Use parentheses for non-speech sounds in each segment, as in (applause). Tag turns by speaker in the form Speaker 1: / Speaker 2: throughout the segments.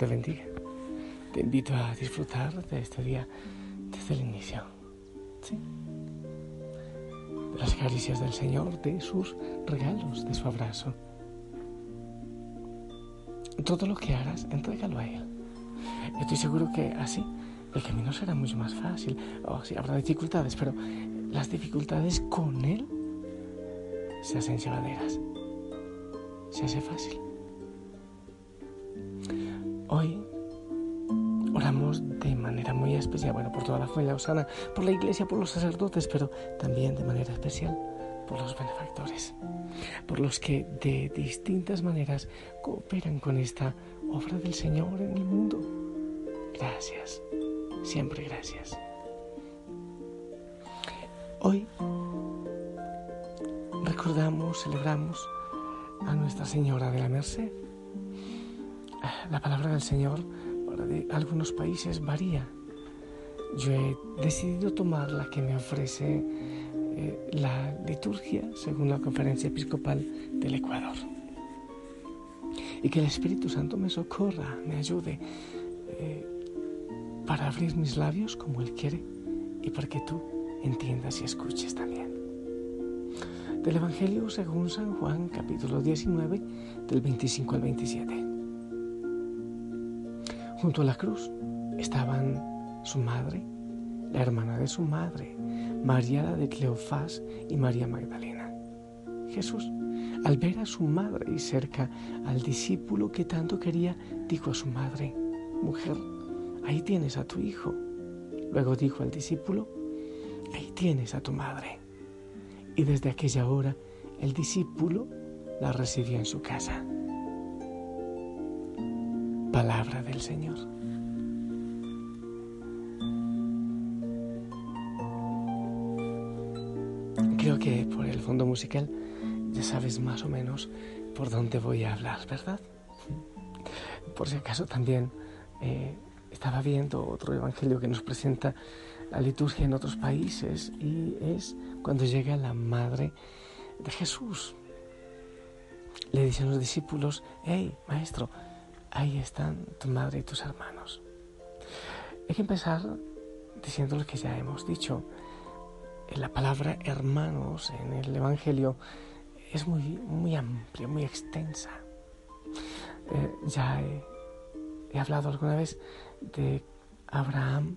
Speaker 1: te bendiga. Te invito a disfrutar de este día desde el inicio. De las caricias del Señor, de sus regalos, de su abrazo. Todo lo que hagas, entrégalo a Él. Estoy seguro que así el camino será mucho más fácil. Oh, sí, habrá dificultades, pero las dificultades con Él se hacen llevaderas. Se hace fácil. Hoy oramos de manera muy especial, bueno, por toda la familia Osana, por la iglesia, por los sacerdotes, pero también de manera especial por los benefactores, por los que de distintas maneras cooperan con esta obra del Señor en el mundo. Gracias, siempre gracias. Hoy recordamos, celebramos a Nuestra Señora de la Merced. La palabra del Señor para de algunos países varía. Yo he decidido tomar la que me ofrece eh, la liturgia según la Conferencia Episcopal del Ecuador. Y que el Espíritu Santo me socorra, me ayude eh, para abrir mis labios como Él quiere y para que tú entiendas y escuches también del Evangelio según San Juan, capítulo 19, del 25 al 27. Junto a la cruz estaban su madre, la hermana de su madre, María de Cleofás y María Magdalena. Jesús, al ver a su madre y cerca al discípulo que tanto quería, dijo a su madre, Mujer, ahí tienes a tu hijo. Luego dijo al discípulo, Ahí tienes a tu madre y desde aquella hora el discípulo la recibió en su casa. Palabra del Señor. Creo que por el fondo musical ya sabes más o menos por dónde voy a hablar, ¿verdad? Por si acaso también eh, estaba viendo otro evangelio que nos presenta la liturgia en otros países y es cuando llega la madre de Jesús. Le dicen los discípulos, hey, maestro, ahí están tu madre y tus hermanos. Hay que empezar diciendo lo que ya hemos dicho. La palabra hermanos en el Evangelio es muy, muy amplia, muy extensa. Eh, ya he hablado alguna vez de Abraham,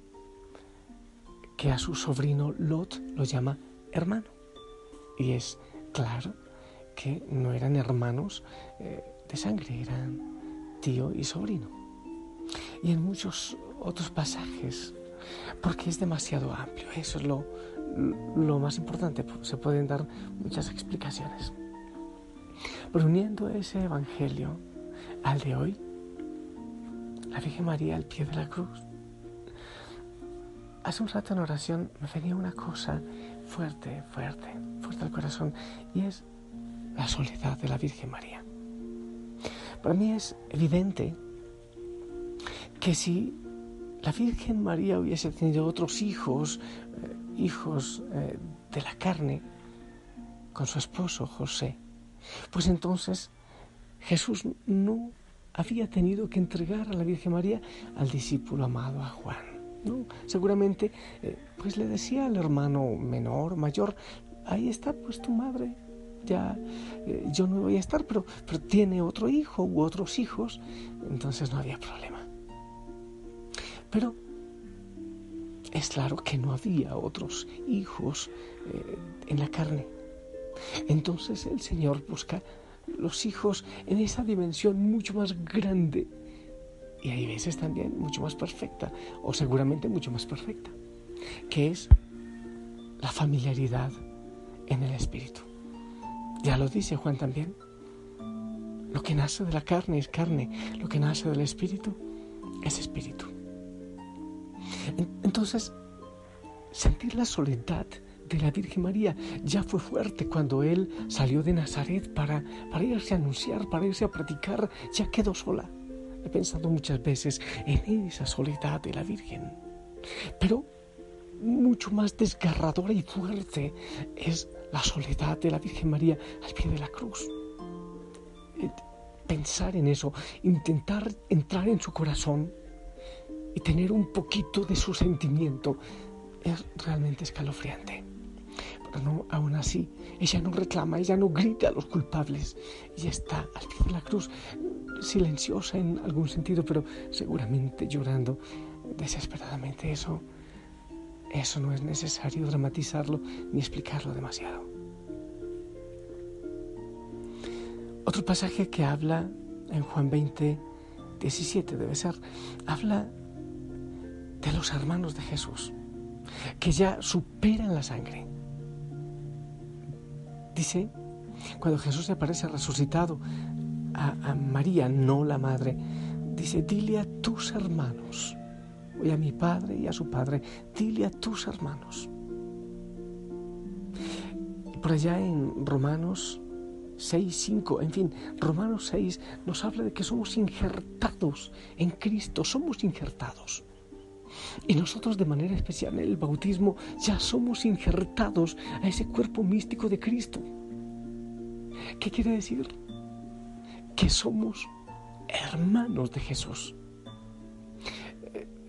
Speaker 1: que a su sobrino Lot lo llama hermano. Y es claro que no eran hermanos eh, de sangre, eran tío y sobrino. Y en muchos otros pasajes, porque es demasiado amplio, eso es lo, lo más importante, se pueden dar muchas explicaciones. Pero uniendo ese evangelio al de hoy, la Virgen María al pie de la cruz, Hace un rato en oración me venía una cosa fuerte, fuerte, fuerte al corazón y es la soledad de la Virgen María. Para mí es evidente que si la Virgen María hubiese tenido otros hijos, eh, hijos eh, de la carne, con su esposo José, pues entonces Jesús no había tenido que entregar a la Virgen María al discípulo amado, a Juan. Seguramente, eh, pues le decía al hermano menor, mayor, ahí está pues tu madre, ya eh, yo no voy a estar, pero, pero tiene otro hijo u otros hijos, entonces no había problema. Pero es claro que no había otros hijos eh, en la carne. Entonces el Señor busca los hijos en esa dimensión mucho más grande y hay veces también mucho más perfecta, o seguramente mucho más perfecta, que es la familiaridad en el espíritu. Ya lo dice Juan también. Lo que nace de la carne es carne, lo que nace del espíritu es espíritu. Entonces, sentir la soledad de la Virgen María ya fue fuerte cuando él salió de Nazaret para, para irse a anunciar, para irse a predicar, ya quedó sola. He pensado muchas veces en esa soledad de la Virgen. Pero mucho más desgarradora y fuerte es la soledad de la Virgen María al pie de la cruz. pensar en eso, intentar entrar en su corazón y tener un poquito de su sentimiento es realmente escalofriante. Pero no, aún así, ella no reclama, ella no grita a los culpables. Ella está al pie de la cruz, silenciosa en algún sentido, pero seguramente llorando desesperadamente. Eso, eso no es necesario dramatizarlo ni explicarlo demasiado. Otro pasaje que habla en Juan 20, 17 debe ser, habla de los hermanos de Jesús, que ya superan la sangre. Dice, cuando Jesús se aparece resucitado a, a María, no la madre, dice, dile a tus hermanos, y a mi padre y a su padre, dile a tus hermanos. Por allá en Romanos 6, 5, en fin, Romanos 6 nos habla de que somos injertados en Cristo, somos injertados. Y nosotros de manera especial en el bautismo ya somos injertados a ese cuerpo místico de Cristo. ¿Qué quiere decir? Que somos hermanos de Jesús.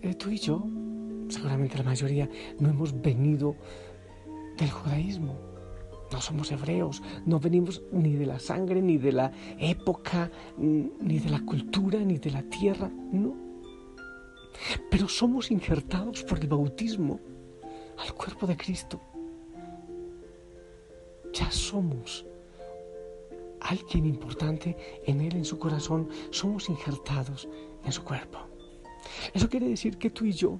Speaker 1: Eh, tú y yo, seguramente la mayoría, no hemos venido del judaísmo. No somos hebreos, no venimos ni de la sangre, ni de la época, ni de la cultura, ni de la tierra, no pero somos injertados por el bautismo al cuerpo de Cristo. Ya somos alguien importante en Él, en su corazón, somos injertados en su cuerpo. Eso quiere decir que tú y yo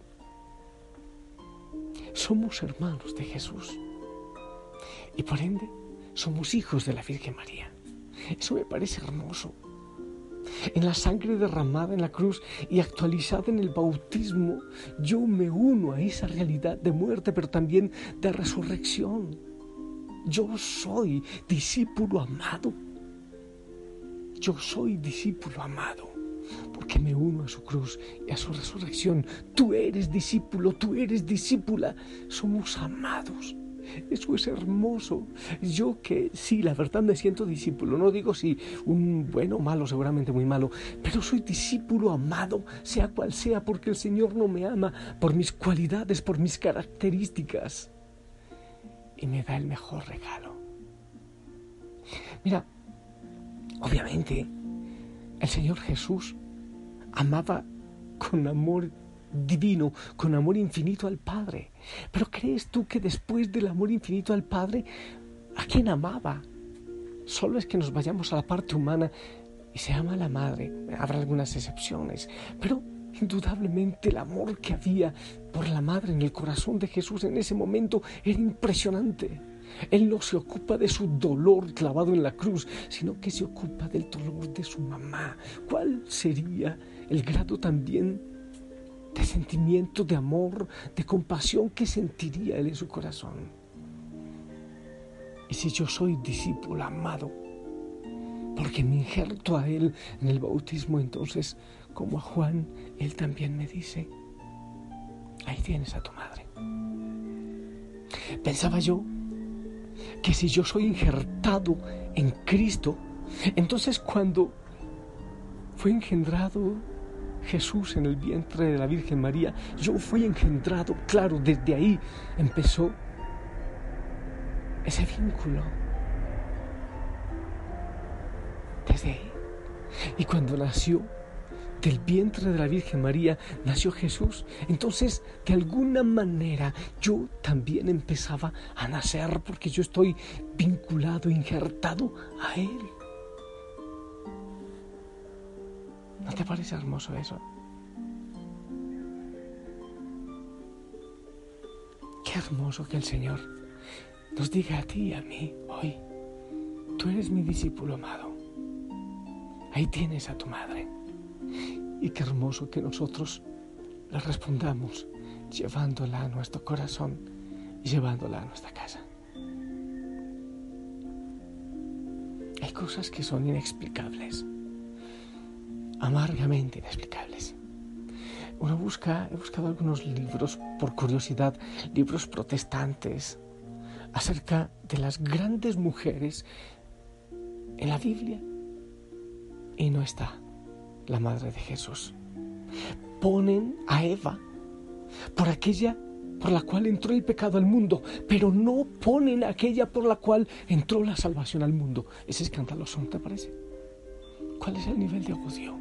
Speaker 1: somos hermanos de Jesús y por ende somos hijos de la Virgen María. Eso me parece hermoso en la sangre derramada en la cruz y actualizada en el bautismo, yo me uno a esa realidad de muerte, pero también de resurrección. Yo soy discípulo amado. Yo soy discípulo amado porque me uno a su cruz y a su resurrección. Tú eres discípulo, tú eres discípula. Somos amados eso es hermoso. Yo que sí, la verdad me siento discípulo. No digo si un bueno o malo, seguramente muy malo, pero soy discípulo amado, sea cual sea, porque el Señor no me ama por mis cualidades, por mis características. Y me da el mejor regalo. Mira, obviamente, el Señor Jesús amaba con amor divino, con amor infinito al Padre. Pero ¿crees tú que después del amor infinito al Padre, a quien amaba? Solo es que nos vayamos a la parte humana y se ama a la madre. Habrá algunas excepciones, pero indudablemente el amor que había por la madre en el corazón de Jesús en ese momento era impresionante. Él no se ocupa de su dolor clavado en la cruz, sino que se ocupa del dolor de su mamá. ¿Cuál sería el grado también de sentimiento, de amor, de compasión que sentiría Él en su corazón. Y si yo soy discípulo amado, porque me injerto a Él en el bautismo, entonces, como a Juan, Él también me dice, ahí tienes a tu madre. Pensaba yo que si yo soy injertado en Cristo, entonces cuando fue engendrado Jesús en el vientre de la Virgen María, yo fui engendrado, claro, desde ahí empezó ese vínculo. Desde ahí. Y cuando nació del vientre de la Virgen María, nació Jesús. Entonces, de alguna manera, yo también empezaba a nacer porque yo estoy vinculado, injertado a Él. ¿No te parece hermoso eso? Qué hermoso que el Señor nos diga a ti y a mí hoy, tú eres mi discípulo amado. Ahí tienes a tu madre. Y qué hermoso que nosotros le respondamos llevándola a nuestro corazón y llevándola a nuestra casa. Hay cosas que son inexplicables amargamente inexplicables. Uno busca, he buscado algunos libros por curiosidad, libros protestantes, acerca de las grandes mujeres en la Biblia. y no está la madre de Jesús. Ponen a Eva por aquella por la cual entró el pecado al mundo, pero no ponen aquella por la cual entró la salvación al mundo. Es escandaloso, ¿no te parece? ¿Cuál es el nivel de odio?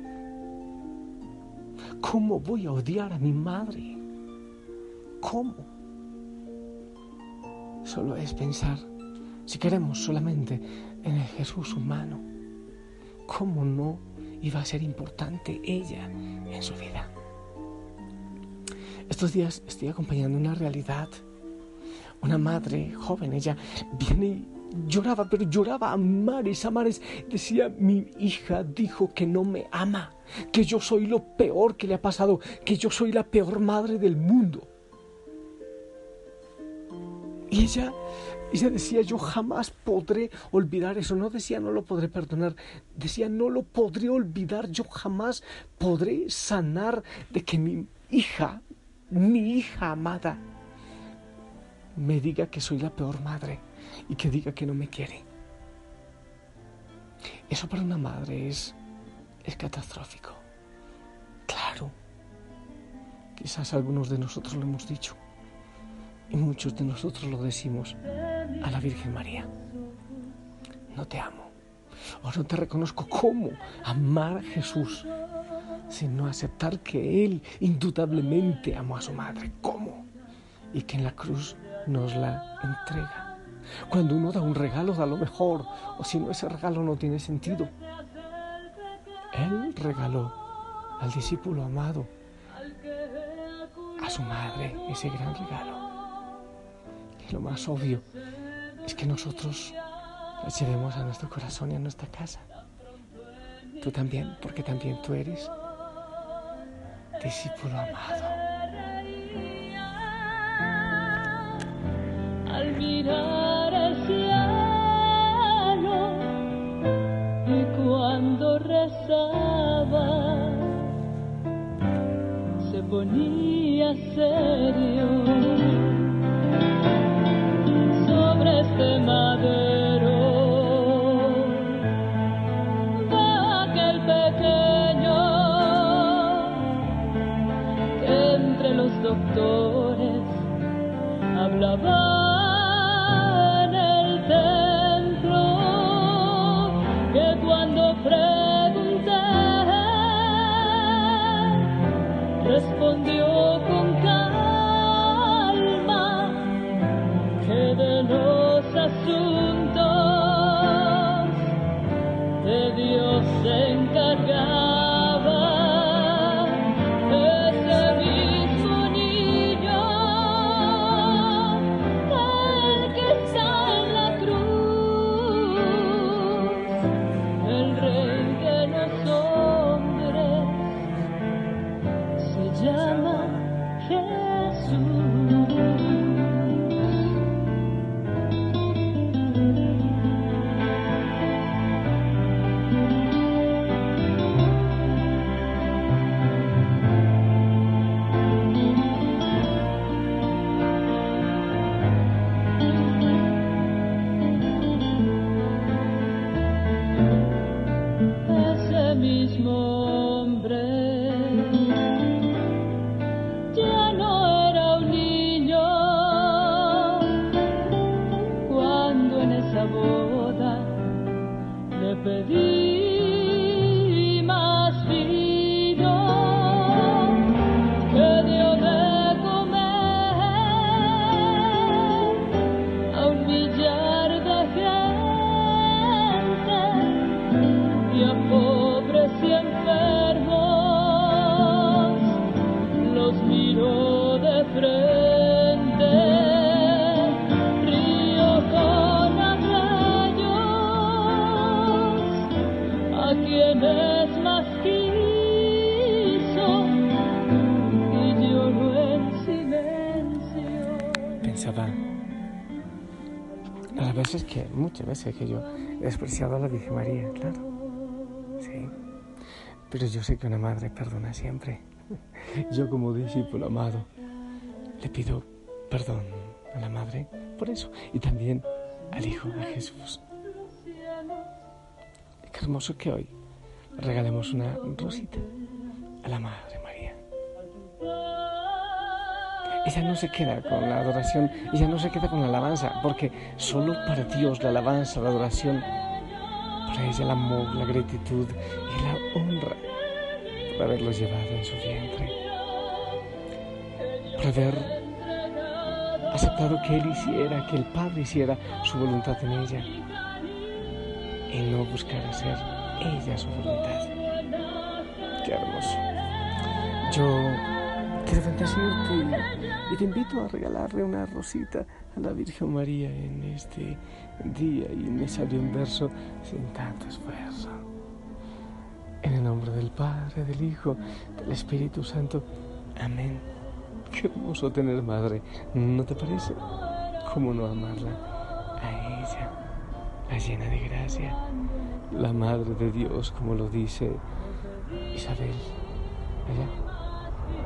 Speaker 1: ¿Cómo voy a odiar a mi madre? ¿Cómo? Solo es pensar, si queremos solamente en el Jesús humano, ¿cómo no iba a ser importante ella en su vida? Estos días estoy acompañando una realidad. Una madre joven, ella viene y lloraba, pero lloraba a mares, a mares. Decía, mi hija dijo que no me ama, que yo soy lo peor que le ha pasado, que yo soy la peor madre del mundo. Y ella, ella decía, yo jamás podré olvidar eso. No decía, no lo podré perdonar. Decía, no lo podré olvidar. Yo jamás podré sanar de que mi hija mi hija amada, me diga que soy la peor madre y que diga que no me quiere. Eso para una madre es, es catastrófico. Claro, quizás algunos de nosotros lo hemos dicho y muchos de nosotros lo decimos a la Virgen María. No te amo o no te reconozco cómo amar a Jesús sino aceptar que Él indudablemente amó a su madre. ¿Cómo? Y que en la cruz nos la entrega. Cuando uno da un regalo, da lo mejor, o si no, ese regalo no tiene sentido. Él regaló al discípulo amado, a su madre, ese gran regalo. Lo más obvio es que nosotros la llevemos a nuestro corazón y a nuestra casa. Tú también, porque también tú eres discípulo amado.
Speaker 2: Al mirar el cielo y cuando rezaba se ponía serio donde soon. believe.
Speaker 1: Veces que, muchas veces que yo he despreciado a la Virgen María, claro. Sí. Pero yo sé que una madre perdona siempre. (laughs) Yo como discípulo amado le pido perdón a la madre por eso y también al Hijo, a Jesús. Hermoso que hoy regalemos una rosita a la Madre María. Ella no se queda con la adoración, ella no se queda con la alabanza, porque solo para Dios la alabanza, la adoración, para ella el amor, la gratitud y la honra por haberlo llevado en su vientre, por haber aceptado que Él hiciera, que el Padre hiciera su voluntad en ella y no buscar hacer ella su voluntad. Qué hermoso. Yo quiero bendecirte y te invito a regalarle una rosita a la Virgen María en este día y me salió un verso sin tanto esfuerzo. En el nombre del Padre, del Hijo, del Espíritu Santo. Amén. Qué hermoso tener madre, ¿no te parece? ¿Cómo no amarla? A ella, la llena de gracia, la Madre de Dios, como lo dice Isabel, allá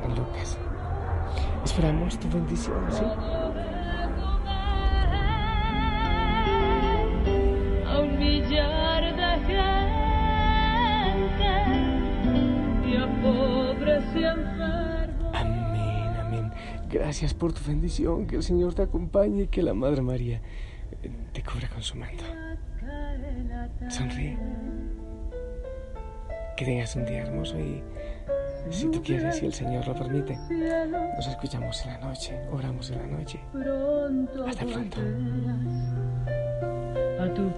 Speaker 1: en Lucas. Esperamos tu bendición, ¿sí?
Speaker 2: A un millar de gente y a pobres y enfermos.
Speaker 1: Amén, amén. Gracias por tu bendición, que el Señor te acompañe y que la Madre María eh, te cubra con su manto. Sonríe. Que tengas un día hermoso y si tú quieres, si el Señor lo permite, nos escuchamos en la noche, oramos en la noche. Hasta pronto.
Speaker 2: a tu